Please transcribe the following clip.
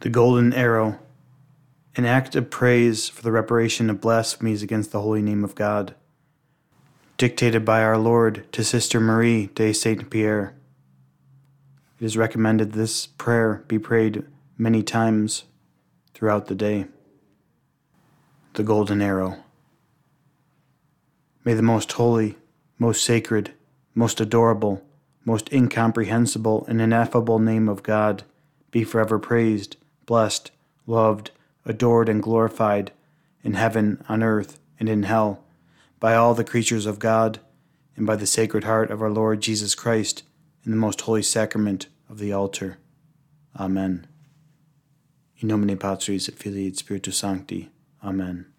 The Golden Arrow, an act of praise for the reparation of blasphemies against the holy name of God. Dictated by our Lord to Sister Marie de Saint Pierre. It is recommended this prayer be prayed many times throughout the day. The Golden Arrow. May the most holy, most sacred, most adorable, most incomprehensible and ineffable name of God be forever praised blessed, loved, adored, and glorified in heaven, on earth, and in hell, by all the creatures of God, and by the Sacred Heart of our Lord Jesus Christ, in the most holy sacrament of the altar. Amen. In nomine Patris et Filii et Spiritus Sancti. Amen.